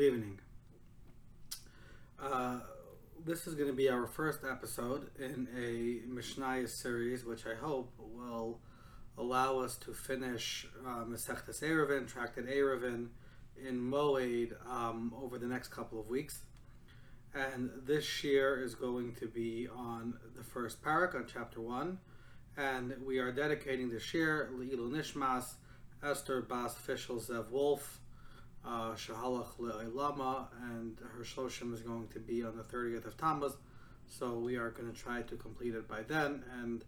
Good evening. Uh, this is going to be our first episode in a Mishnah series, which I hope will allow us to finish uh, Masechtas Eruvin, Tractate Eruvin, in Moed um, over the next couple of weeks. And this year is going to be on the first parak, on chapter 1. And we are dedicating the shir, Le'ilu Nishmas, Esther Bas Fischel Zev Wolf, Shahalach Le'ilama, and her Shloshim is going to be on the 30th of Tammuz. So we are going to try to complete it by then. And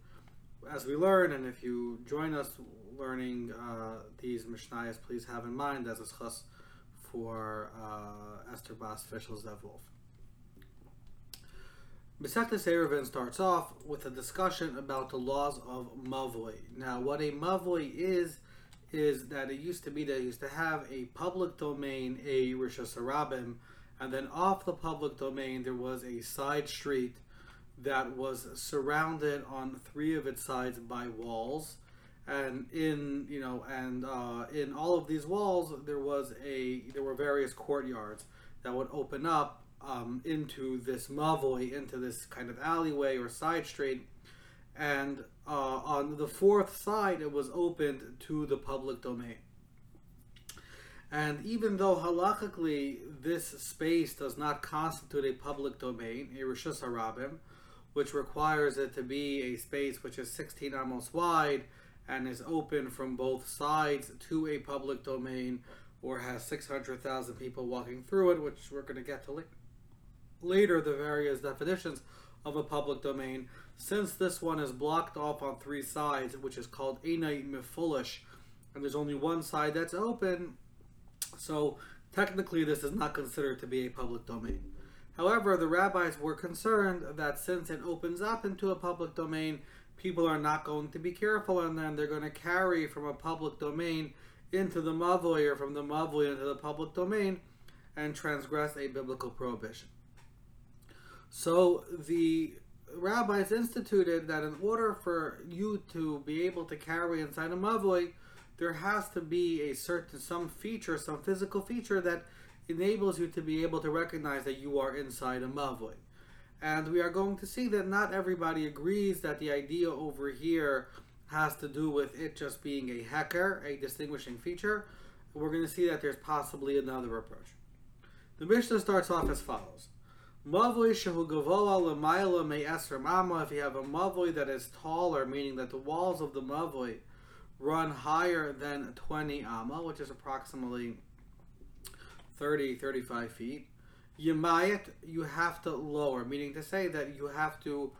as we learn, and if you join us learning uh, these Mishnayos, please have in mind as a schus for uh, Esther Bas Fischel Zev Wolf. Masechtas Eruvin starts off with a discussion about the laws of mavoi. Now, what a mavoi is, is that it used to be that used to have a public domain, a Rishas Harabim, and then off the public domain there was a side street that was surrounded on three of its sides by walls. And in you know, and uh, in all of these walls, there was a there were various courtyards that would open up um, into this mavoi, into this kind of alleyway or side street, and uh, on the fourth side it was opened to the public domain. And even though halachically this space does not constitute a public domain, a rishus harabim, which requires it to be a space which is 16 amos wide and is open from both sides to a public domain, or has 600,000 people walking through it, which we're going to get to later the various definitions of a public domain. Since this one is blocked off on three sides, which is called Einai Mifulish, and there's only one side that's open, so technically this is not considered to be a public domain. However, the rabbis were concerned that since it opens up into a public domain, people are not going to be careful and then they're going to carry from a public domain into the mavoi or from the mavoi into the public domain and transgress a biblical prohibition. So the rabbis instituted that in order for you to be able to carry inside a mavoi, there has to be a certain some feature, some physical feature that enables you to be able to recognize that you are inside a mavoi. And we are going to see that not everybody agrees that the idea over here has to do with it just being a heker, a distinguishing feature. We're going to see that there's possibly another approach. The Mishnah starts off as follows. Mavoi shehu gavoa l'mayla me esr mama. If you have a mavoi that is taller, meaning that the walls of the mavoi run higher than 20 amma, which is approximately 30, 35 feet, Yemayat, you have to lower, meaning to say that you have to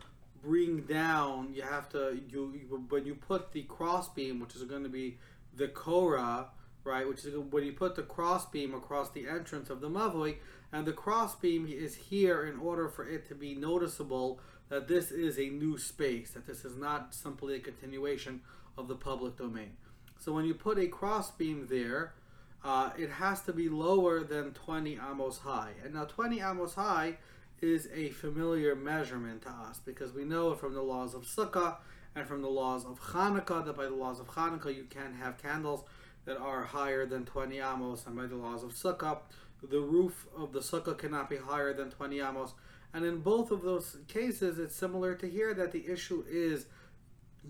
bring down, you have to, you, you when you put the crossbeam, which is going to be the Korah, right, which is when you put the crossbeam across the entrance of the Mavoi, and the crossbeam is here in order for it to be noticeable that this is a new space, that this is not simply a continuation of the public domain. So when you put a crossbeam there, uh, it has to be lower than 20 amos high. And now 20 amos high is a familiar measurement to us because we know from the laws of Sukkah and from the laws of Hanukkah that by the laws of Hanukkah you can have candles that are higher than 20 amos, and by the laws of Sukkah, the roof of the Sukkah cannot be higher than 20 amos. And in both of those cases, it's similar to here that the issue is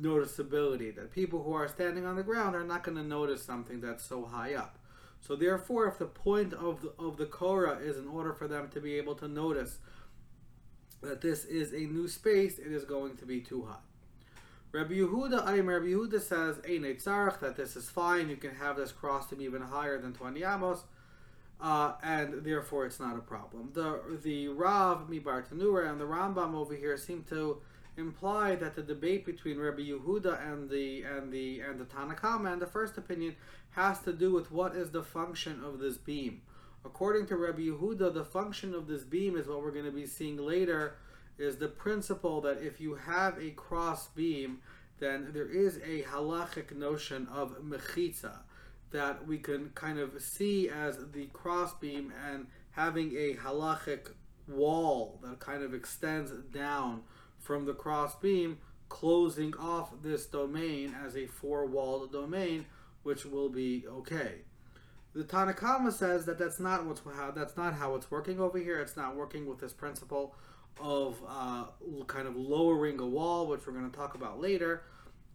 noticeability, that people who are standing on the ground are not going to notice something that's so high up. So therefore, if the point of the, of the Korah is in order for them to be able to notice that this is a new space, it is going to be too high. Rabbi Yehuda, I mean, Rabbi Yehuda says, that this is fine, you can have this cross to be even higher than 20 amos, uh, and therefore it's not a problem. The the Rav, MiBartenura, and the Rambam over here seem to imply that the debate between Rabbi Yehuda and the and the and the Tanna Kamma and the first opinion has to do with what is the function of this beam. According to Rabbi Yehuda, the function of this beam is what we're going to be seeing later is the principle that if you have a cross beam, then there is a halachic notion of mechitza that we can kind of see as the cross beam and having a halachic wall that kind of extends down from the cross beam, closing off this domain as a four walled domain, which will be okay. The Tanna Kamma says that that's not what's that's not how it's working over here. It's not working with this principle of uh, kind of lowering a wall, which we're going to talk about later.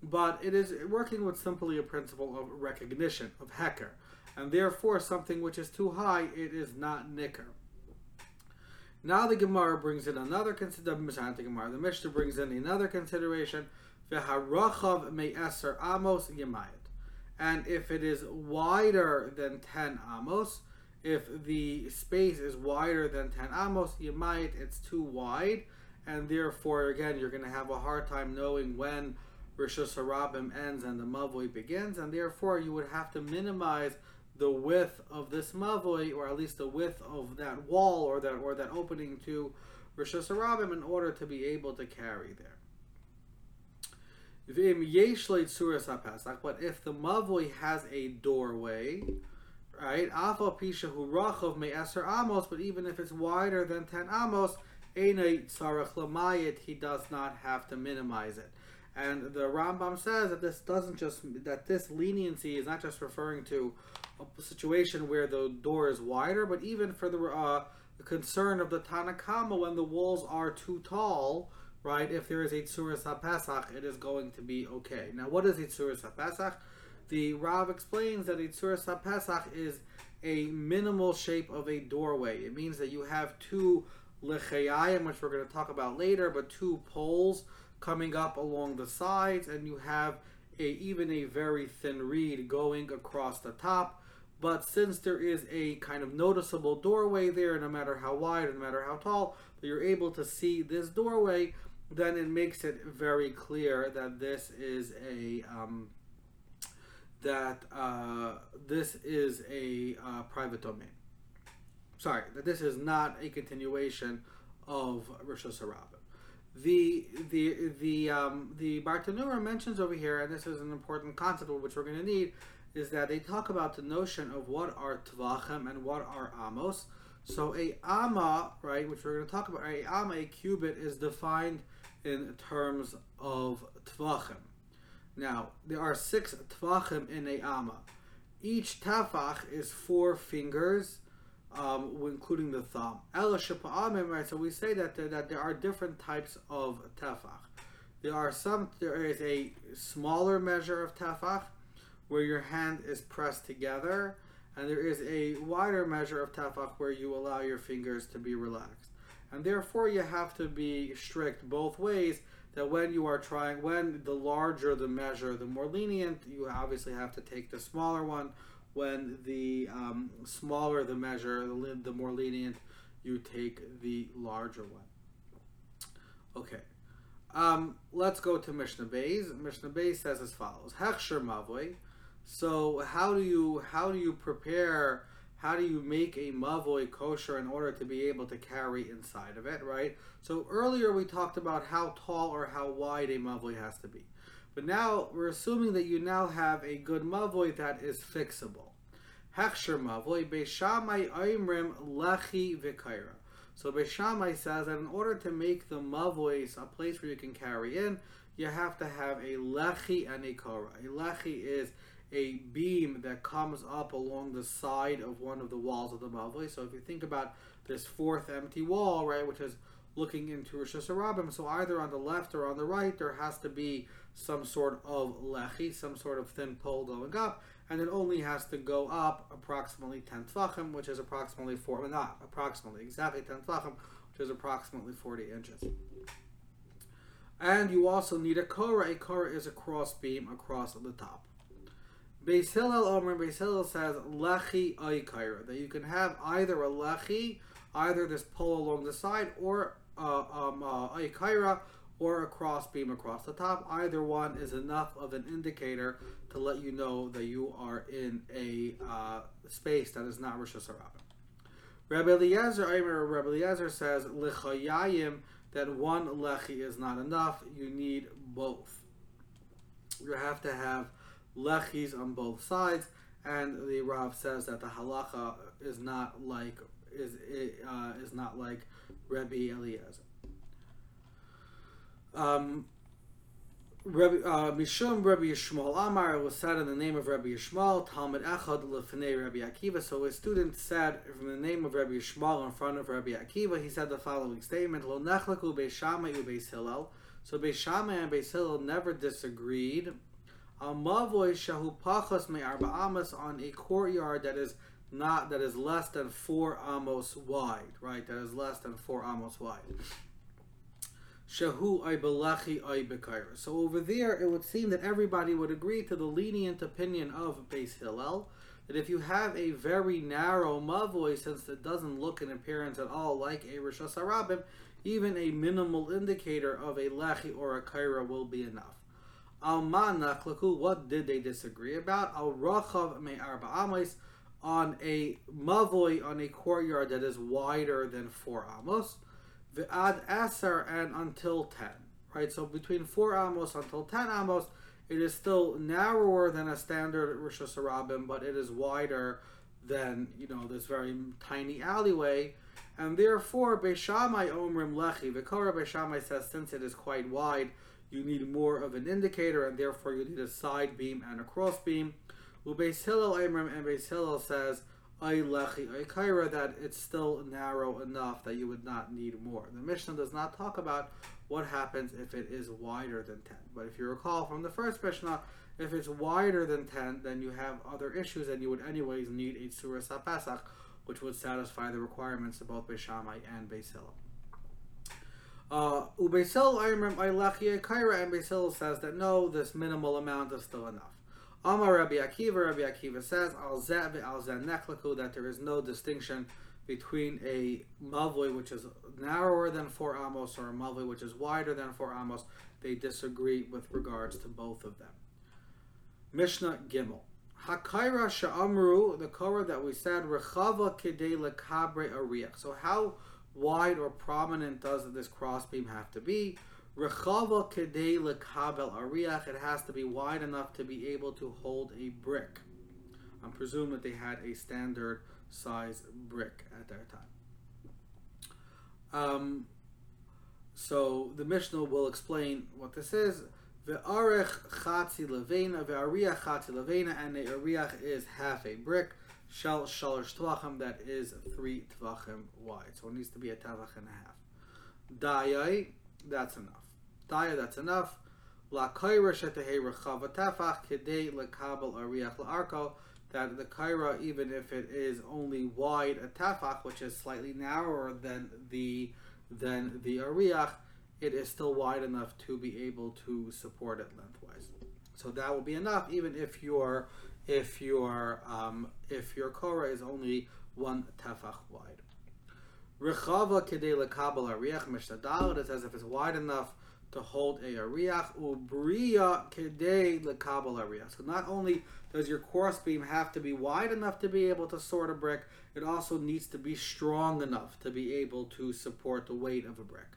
But it is working with simply a principle of recognition of heker, and therefore something which is too high, it is not nicker. Now the Gemara brings in another consideration. The Gemara, the Mishnah brings in another consideration. Amos yemayit. And if it is wider than 10 amos, if the space is wider than 10 amos, you might, it's too wide, and therefore, again, you're going to have a hard time knowing when Rishus Harabim ends and the Mavoi begins, and therefore you would have to minimize the width of this Mavoi, or at least the width of that wall or that or that opening to Rishus Harabim in order to be able to carry there. But if the Mavoi has a doorway, right? Afa pisha hu rachav me eser amos, but even if it's wider than ten amos, enei tzarech lamayit, he does not have to minimize it. And the Rambam says that this doesn't just that this leniency is not just referring to a situation where the door is wider, but even for the, uh, the concern of the Tanna Kamma when the walls are too tall, right? If there is a tzuras hapesach, it is going to be okay. Now, what is a tzuras hapesach? The Rav explains that a pesach is a minimal shape of a doorway. It means that you have two lechayim, which we're going to talk about later, but two poles coming up along the sides, and you have a even a very thin reed going across the top. But since there is a kind of noticeable doorway there, no matter how wide, no matter how tall, you're able to see this doorway, then it makes it very clear that this is a um, that uh, this is a uh, private domain. Sorry, that this is not a continuation of Rishus Harabim. The the the um, the Bartenura mentions over here, and this is an important concept which we're going to need, is that they talk about the notion of what are tvachim and what are amos. So a ama, right, which we're going to talk about, a ama, a cubit, is defined in terms of tvachim. Now, there are six tvachim in a amma. Each tafach is four fingers, um, including the thumb. Ela right? So we say that there, that there are different types of tafach. There are some. There is a smaller measure of tafach, where your hand is pressed together, and there is a wider measure of tafach where you allow your fingers to be relaxed. And therefore, you have to be strict both ways that when you are trying, when the larger the measure, the more lenient, you obviously have to take the smaller one. When the um, smaller the measure, the, more lenient, you take the larger one. Okay. Um, let's go to Mishnah Beis. Mishnah Beis says as follows: Hechsher mavoi. So how do you how do you prepare how do you make a mavoi kosher in order to be able to carry inside of it, right? So earlier we talked about how tall or how wide a mavoi has to be. But now we're assuming that you now have a good mavoi that is fixable. Hechsher mavoi, Beis Shammai Aimrim Lechi Vikaira. So Beis Shammai says that in order to make the mavois a place where you can carry in, you have to have a lechi and a kara. A lechi is a beam that comes up along the side of one of the walls of the Mavoi. So if you think about this fourth empty wall, right, which is looking into Rishus Harabim, so either on the left or on the right, there has to be some sort of lechi, some sort of thin pole going up, and it only has to go up approximately 10 tfachim, which is approximately four, well, not approximately, exactly 10 tfachim, which is approximately 40 inches. And you also need a korah. A korah is a cross beam across the top. Beis Hillel Omer, Beis Hillel says lechi oikaira that you can have either a lechi, either this pole along the side, or uh, um, uh, or a cross beam across the top. Either one is enough of an indicator to let you know that you are in a uh, space that is not Rishus Harabim. Rabbi Eliezer, Rabbi Eliezer says lechayayim that one lechi is not enough. You need both. You have to have lechis on both sides, and the Rav says that the halacha is not like is uh, is not like Rabbi Eliezer. Um, uh, Mishum Rabbi Yishmael Amar was said in the name of Rabbi Yishmael, Talmud Echad Lefnei Rabbi Akiva. So his student said from the name of Rabbi Yishmael in front of Rabbi Akiva, he said the following statement: Lo nechlaku Beis Shammai ubeis Hillel. So Beis Shammai and Beis Hillel never disagreed. Al mavoy shahu pachas me arba amos on a courtyard that is not that is less than four amos wide, right? That is less than four amos wide. Shahu Balachi Bekaira. So over there, it would seem that everybody would agree to the lenient opinion of Beis Hillel that if you have a very narrow mavoi, since it doesn't look in appearance at all like a Rosh even a minimal indicator of a lechi or a kaira will be enough. Al nachlaku, what did they disagree about? Al rachav me arba amos, on a mavoi on a courtyard that is wider than four amos the ad aser and until 10 right so between 4 amos until 10 amos it is still narrower than a standard Rishus Harabim, but it is wider than you know this very tiny alleyway and therefore Beis Shammai Omrim Lechi Vikora Beis Shammai says since it is quite wide you need more of an indicator and therefore you need a side beam and a cross beam Ubeis Hillel Omrim and Beis Hillel says kaira that it's still narrow enough that you would not need more. The Mishnah does not talk about what happens if it is wider than 10. But if you recall from the first Mishnah, if it's wider than 10, then you have other issues and you would anyways need a tzuras hapesach, which would satisfy the requirements of both Beis Shammai and Beis Hillel. Uh, Ubeisel Ayrim Aylachia Kaira and Beis Hillel says that no, this minimal amount is still enough. Amar Rabbi Akiva, Rabbi Akiva says, al zeh al neklaku, that there is no distinction between a mavoi which is narrower than four amos or a mavoi which is wider than four amos. They disagree with regards to both of them. Mishnah Gimel. Hakaira sha'amru, the Korah that we said, rechava kidei lekabre ariach. So how wide or prominent does this crossbeam have to be? Rechava kedei lekabel ariach. It has to be wide enough to be able to hold a brick. I'm presuming that they had a standard size brick at that time. Um, so the Mishnah will explain what this is. Ve'arech chatzi levena, ve'ariach chatzi levena, and the ariach is half a brick. Shal shalosh tvachim, that is three tvachim wide. So it needs to be a tavach and a half. Dayai, that's enough. Daya, that's enough. La kaira shetehe rechava tefach kedei lekabel ariach la'arko. That the kaira, even if it is only wide a tefach, which is slightly narrower than the than the ariach, it is still wide enough to be able to support it lengthwise. So that will be enough, even if your if your um, if your kora is only one tefach wide. Rechava kedei lekabel ariach mishtadal. It says if it's wide enough to hold a ariach ubriya kedei lekabel ariach. So not only does your cross beam have to be wide enough to be able to sort a brick, it also needs to be strong enough to be able to support the weight of a brick.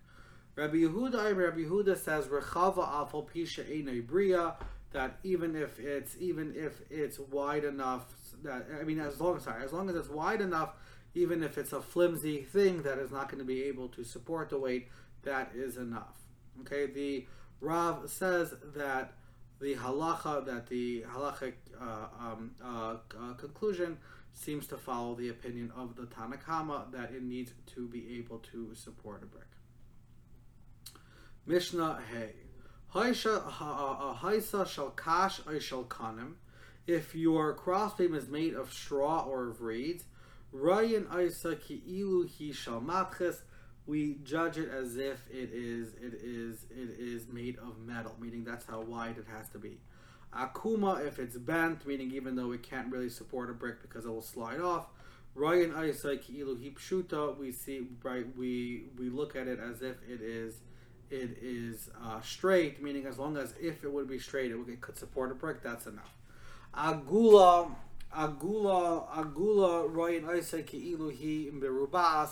Rabbi Yehuda, Rabbi Yehuda says rechava afal pisha bria that even if it's even if it's wide enough that I mean as long sorry as long as it's wide enough even if it's a flimsy thing that is not going to be able to support the weight that is enough. Okay, the Rav says that the halacha, that the halachic uh, um, uh, uh, conclusion seems to follow the opinion of the Tanna Kamma that it needs to be able to support a brick. Mishnah Hey. Uh, uh, uh, Haisa shall kash shall kanim. If your crossbeam is made of straw or of reeds, Ryan Isa ki ilu he shall we judge it as if it is it is it is made of metal, meaning that's how wide it has to be. Akuma if it's bent, meaning even though it can't really support a brick because it will slide off. Ryan Isai Ki'ilu Hipshuta, we see right we we look at it as if it is it is uh, straight, meaning as long as if it would be straight, it, would, could support a brick. That's enough. Agula, agula, agula. Ryan Isai Ki'ilu Hi Berubas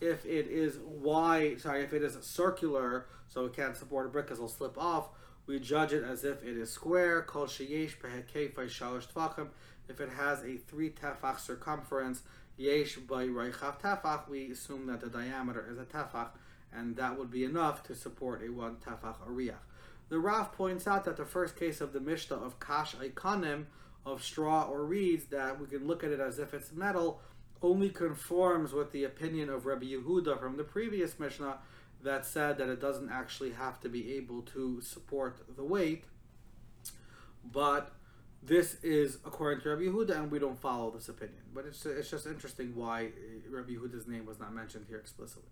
if it is wide, sorry, if it is circular, so it can't support a brick because it'll slip off, we judge it as if it is square. Kol sheyesh shalosh tefachim. If it has a three tefach circumference, yesh by reichav tefach, we assume that the diameter is a tefach, and that would be enough to support a one tafach ariach. The Rav points out that the first case of the Mishnah of Kash Ikonim, of straw or reeds, that we can look at it as if it's metal, only conforms with the opinion of Rabbi Yehuda from the previous Mishnah that said that it doesn't actually have to be able to support the weight. But this is according to Rabbi Yehuda, and we don't follow this opinion. But it's, it's just interesting why Rabbi Yehuda's name was not mentioned here explicitly.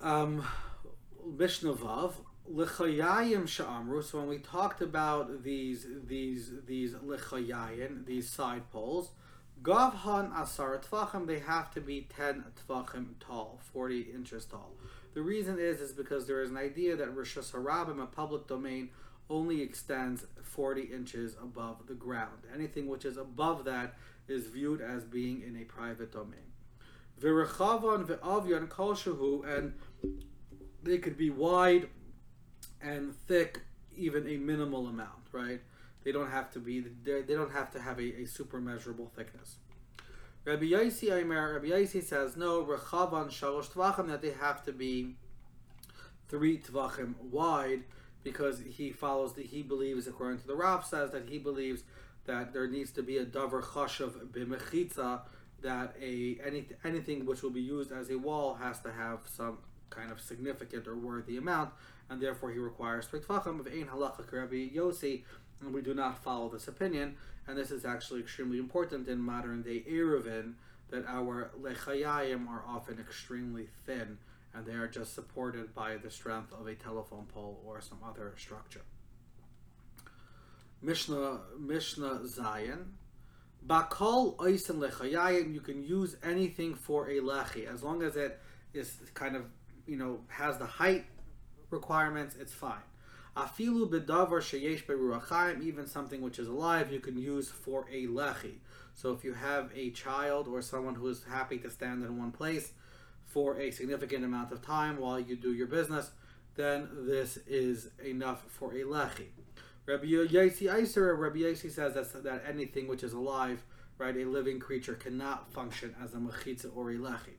Um, Mishnah Vav, L'chayayim sha'amru. So when we talked about these these these l'chayayim, these side poles, Gavhan asar tvachim, they have to be ten tvachim tall, forty inches tall. The reason is is because there is an idea that Rishus Harabim, a public domain, only extends 40 inches above the ground. Anything which is above that is viewed as being in a private domain. V'rechavan ve'avyan kol and they could be wide and thick, even a minimal amount, right? They don't have to be. They don't have to have a, a super measurable thickness. Rabbi Yaisi Aimer, Rabbi Yaisi says no. Rechavan shalosh tvachim that they have to be three tvachim wide because he follows the he believes according to the Rav says that he believes that there needs to be a davar chashav b'mechitza that a any, anything which will be used as a wall has to have some kind of significant or worthy amount, and therefore he requires three tvachim of ein halacha Rabbi Yosi and we do not follow this opinion. And this is actually extremely important in modern day Eruvin that our lechayayim are often extremely thin and they are just supported by the strength of a telephone pole or some other structure. Mishnah Mishnah Zayin. Bakol oisen lechayayim, you can use anything for a lechi as long as it is kind of you know has the height requirements. It's fine. Afilu bedavar sheyesh beruachayim, even something which is alive, you can use for a lechi. So if you have a child or someone who is happy to stand in one place for a significant amount of time while you do your business, then this is enough for a lechi. Rabbi Yaisi Iser, Rabbi Yaisi says that, that anything which is alive, right, a living creature cannot function as a mechitza or a lechi.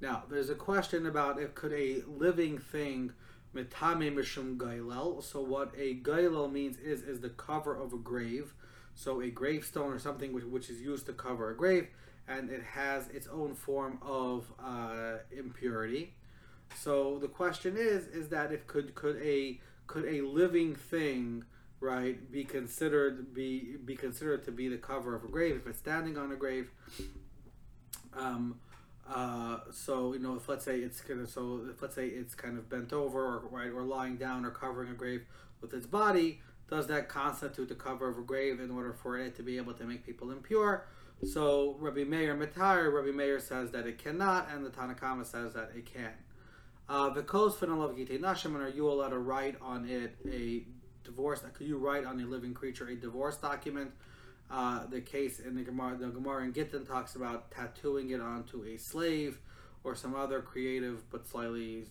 Now, there's a question about if could a living thing Metame mishum gailel. So what a gailel means is is the cover of a grave. So a gravestone or something which, which is used to cover a grave, and it has its own form of uh, impurity. So the question is is that if could could a could a living thing right be considered be be considered to be the cover of a grave if it's standing on a grave um, uh, so you know, if let's say it's kind of so if let's say it's kind of bent over or right or lying down or covering a grave with its body, does that constitute the cover of a grave in order for it to be able to make people impure? So Rabbi Meir Mitar, Rabbi Meir says that it cannot, and the Tanna Kamma says that it can. Uh, the Kos Finalav Gite Nashim, are you allowed to write on it a divorce? Could you write on a living creature a divorce document? Uh, the case in the Gemara, the Gemara in Gittin talks about tattooing it onto a slave or some other creative but slightly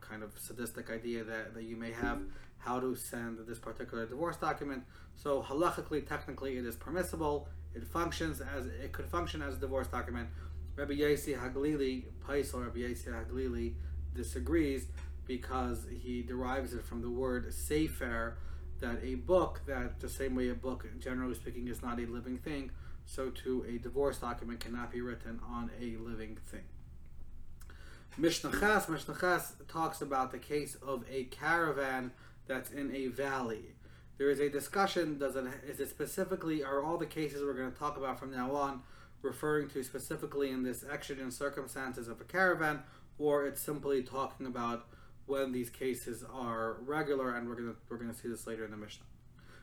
kind of sadistic idea that, that you may have how to send this particular divorce document. So halachically, technically, it is permissible. It functions as it could function as a divorce document. Rabbi Yasi Haglili, Paisel Rabbi Yasi Haglili disagrees because he derives it from the word sefer, that a book that the same way a book generally speaking is not a living thing so too a divorce document cannot be written on a living thing Mishnah Chas, Mishnah Chas talks about the case of a caravan that's in a valley. There is a discussion, does it, is it specifically, are all the cases we're going to talk about from now on referring to specifically in this exigent circumstances of a caravan, or it's simply talking about when these cases are regular, and we're gonna we're gonna see this later in the Mishnah.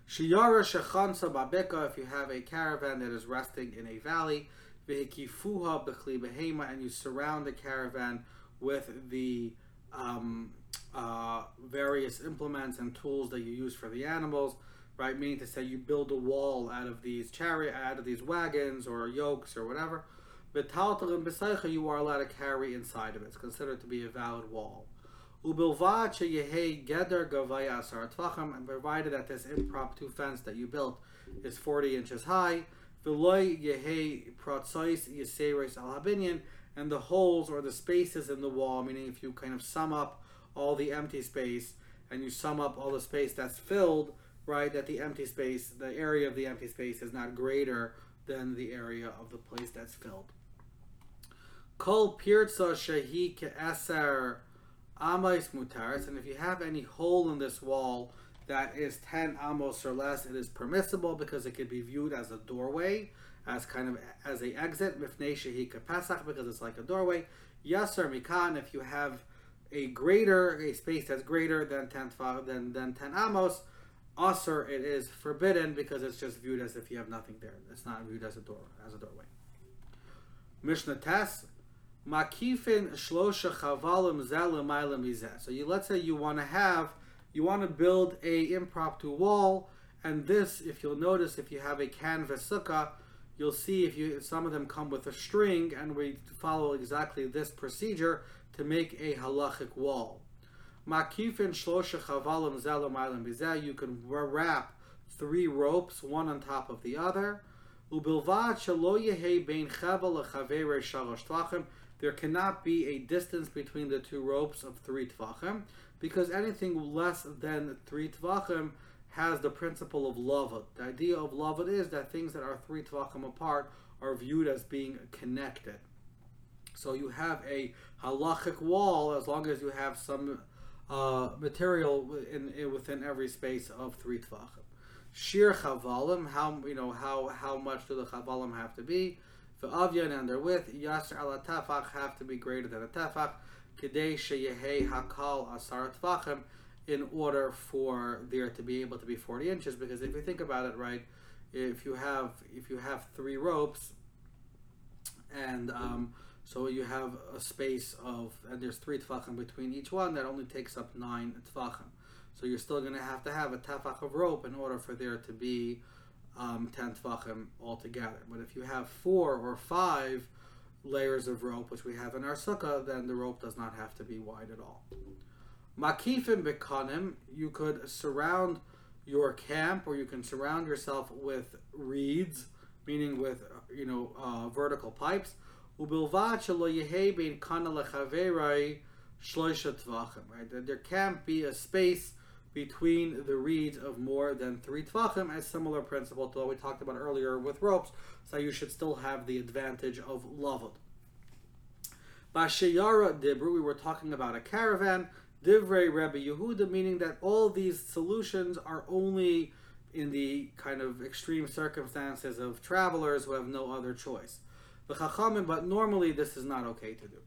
Shiyara shechansa babeka, if you have a caravan that is resting in a valley, vehikifuha bechli behema, and you surround the caravan with the um, uh, various implements and tools that you use for the animals, right? Meaning to say you build a wall out of these chariot, out of these wagons or yokes or whatever. You are allowed to carry inside of it. It's considered to be a valid wall. Ubilvad sheyehe geder gavaya asar provided that this impromptu fence that you built is 40 inches high, v'loy yehe protzois yiseres al habinyan, and the holes or the spaces in the wall, meaning if you kind of sum up all the empty space, and you sum up all the space that's filled, right, that the empty space, the area of the empty space is not greater than the area of the place that's filled. Kol pirza shehi ke'eser amos mutaris, and if you have any hole in this wall that is 10 amos or less, it is permissible because it could be viewed as a doorway, as kind of as a exit, mifnei shehi pesach, because it's like a doorway. Yasser mikan, if you have a greater, a space that's greater than 10, than, than 10 amos, Asr, it is forbidden because it's just viewed as if you have nothing there. It's not viewed as a door, as a doorway. Mishnah Tes, Makifin shlosha chavalim zeh So you let's say you want to have, you want to build a impromptu wall, and this, if you'll notice, if you have a canvas sukkah, you'll see if you some of them come with a string, and we follow exactly this procedure to make a halachic wall. Makifin shlosha chavalim bizeh. You can wrap three ropes, one on top of the other. Ubilvad shelo yehe bein chaval lechavere shalosh. There cannot be a distance between the two ropes of three tvachim, because anything less than three tvachim has the principle of lavud. The idea of lavud is that things that are three tvachim apart are viewed as being connected. So you have a halachic wall as long as you have some uh, material in, in, within every space of three tvachim. Shir chavalim, how you know how how much do the chavalim have to be? The avyan and their width, yasser ala tafach have to be greater than a tafach. Hakal asar in order for there to be able to be forty inches. Because if you think about it, right, if you have if you have three ropes, and um, so you have a space of, and there's three tefachim between each one, that only takes up nine tefachim. So you're still going to have to have a tefach of rope in order for there to be um, 10 tefachim altogether. But if you have four or five layers of rope, which we have in our sukkah, then the rope does not have to be wide at all. Makifim bekanim, you could surround your camp or you can surround yourself with reeds, meaning with, you know, uh, vertical pipes Ubilvad shelo yehe bein kana lechaverai shloisha tvachim. Right, there can't be a space between the reeds of more than three tvachim, as similar principle to what we talked about earlier with ropes. So you should still have the advantage of lavud. Bashayara dibru, we were talking about a caravan. Divrei Rebbe Yehuda, meaning that all these solutions are only in the kind of extreme circumstances of travelers who have no other choice the chachamim, but normally this is not okay to do.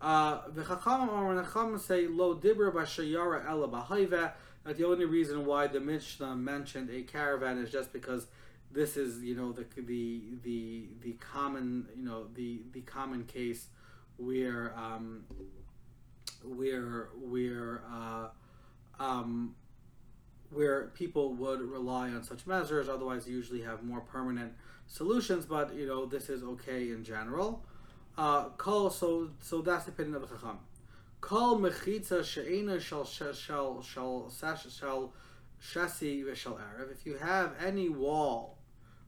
Uh, the or chachamim say lo dibra b'shayara ela b'hayva. That the only reason why the Mishnah mentioned a caravan is just because this is you know the the the the common you know the the common case where um, where where uh, um, where people would rely on such measures. Otherwise, you usually have more permanent solutions, but you know this is okay in general. Uh, call so so that's the opinion of the Chacham. Call mechitza she'ena shal shal shal shal shasi v'shal erev. If you have any wall,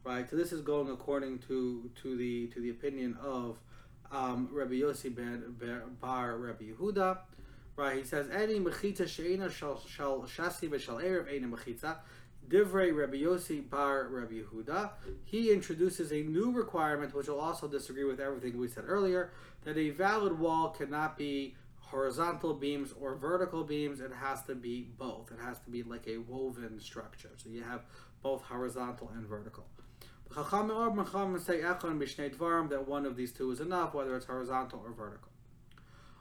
right? So this is going according to to the to the opinion of um, Rabbi Yossi ben Bar Rabbi Yehuda. Right, he says any mechitza she'ena shal shal shasi v'shal erev ena mechitza. Divrei Rabbi Yossi Bar Rabbi Yehuda, he introduces a new requirement which will also disagree with everything we said earlier, that a valid wall cannot be horizontal beams or vertical beams, it has to be both. It has to be like a woven structure. So you have both horizontal and vertical. that one of these two is enough, whether it's horizontal or vertical.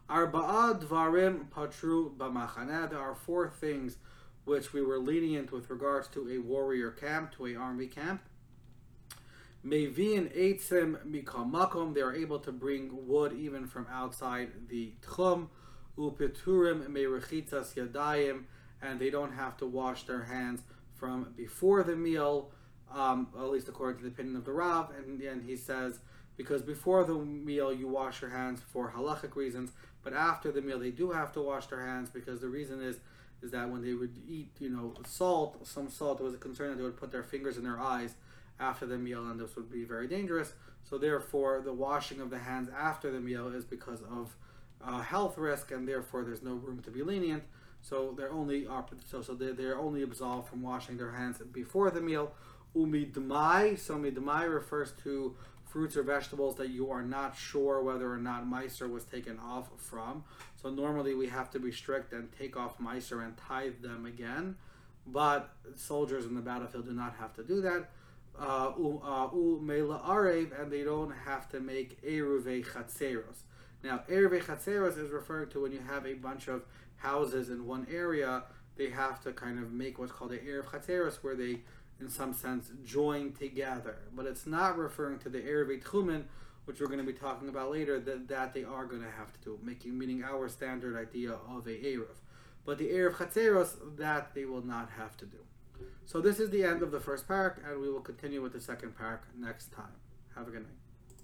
Arba'a dvarim patru b'machaneh. There are four things which we were lenient with regards to a warrior camp, to a army camp. Mevin eitzim mikam makom, they are able to bring wood even from outside the tchum. Upiturim merechitzas yadayim, and they don't have to wash their hands from before the meal, um, at least according to the opinion of the Rav. And, and he says, because before the meal you wash your hands for halachic reasons, but after the meal they do have to wash their hands because the reason is is that when they would eat, you know, salt, some salt, there was a concern that they would put their fingers in their eyes after the meal, and this would be very dangerous. So therefore, the washing of the hands after the meal is because of uh, health risk, and therefore there's no room to be lenient. So they're only so so they're, they're only absolved from washing their hands before the meal. Umi. So dmai refers to fruits or vegetables that you are not sure whether or not miser was taken off from. So normally we have to be strict and take off miser and tithe them again, but soldiers in the battlefield do not have to do that. Uh, uh, arev, and they don't have to make eruve chatzeros. Now, eruve chatzeros is referring to when you have a bunch of houses in one area, they have to kind of make what's called a eruv chatzeros, where they in some sense joined together. But it's not referring to the Erev Tchumen, which we're going to be talking about later, that, that they are going to have to do, making meaning our standard idea of a Erev. But the Eruv Chatzeros, that they will not have to do. So this is the end of the first parak, and we will continue with the second parak next time. Have a good night.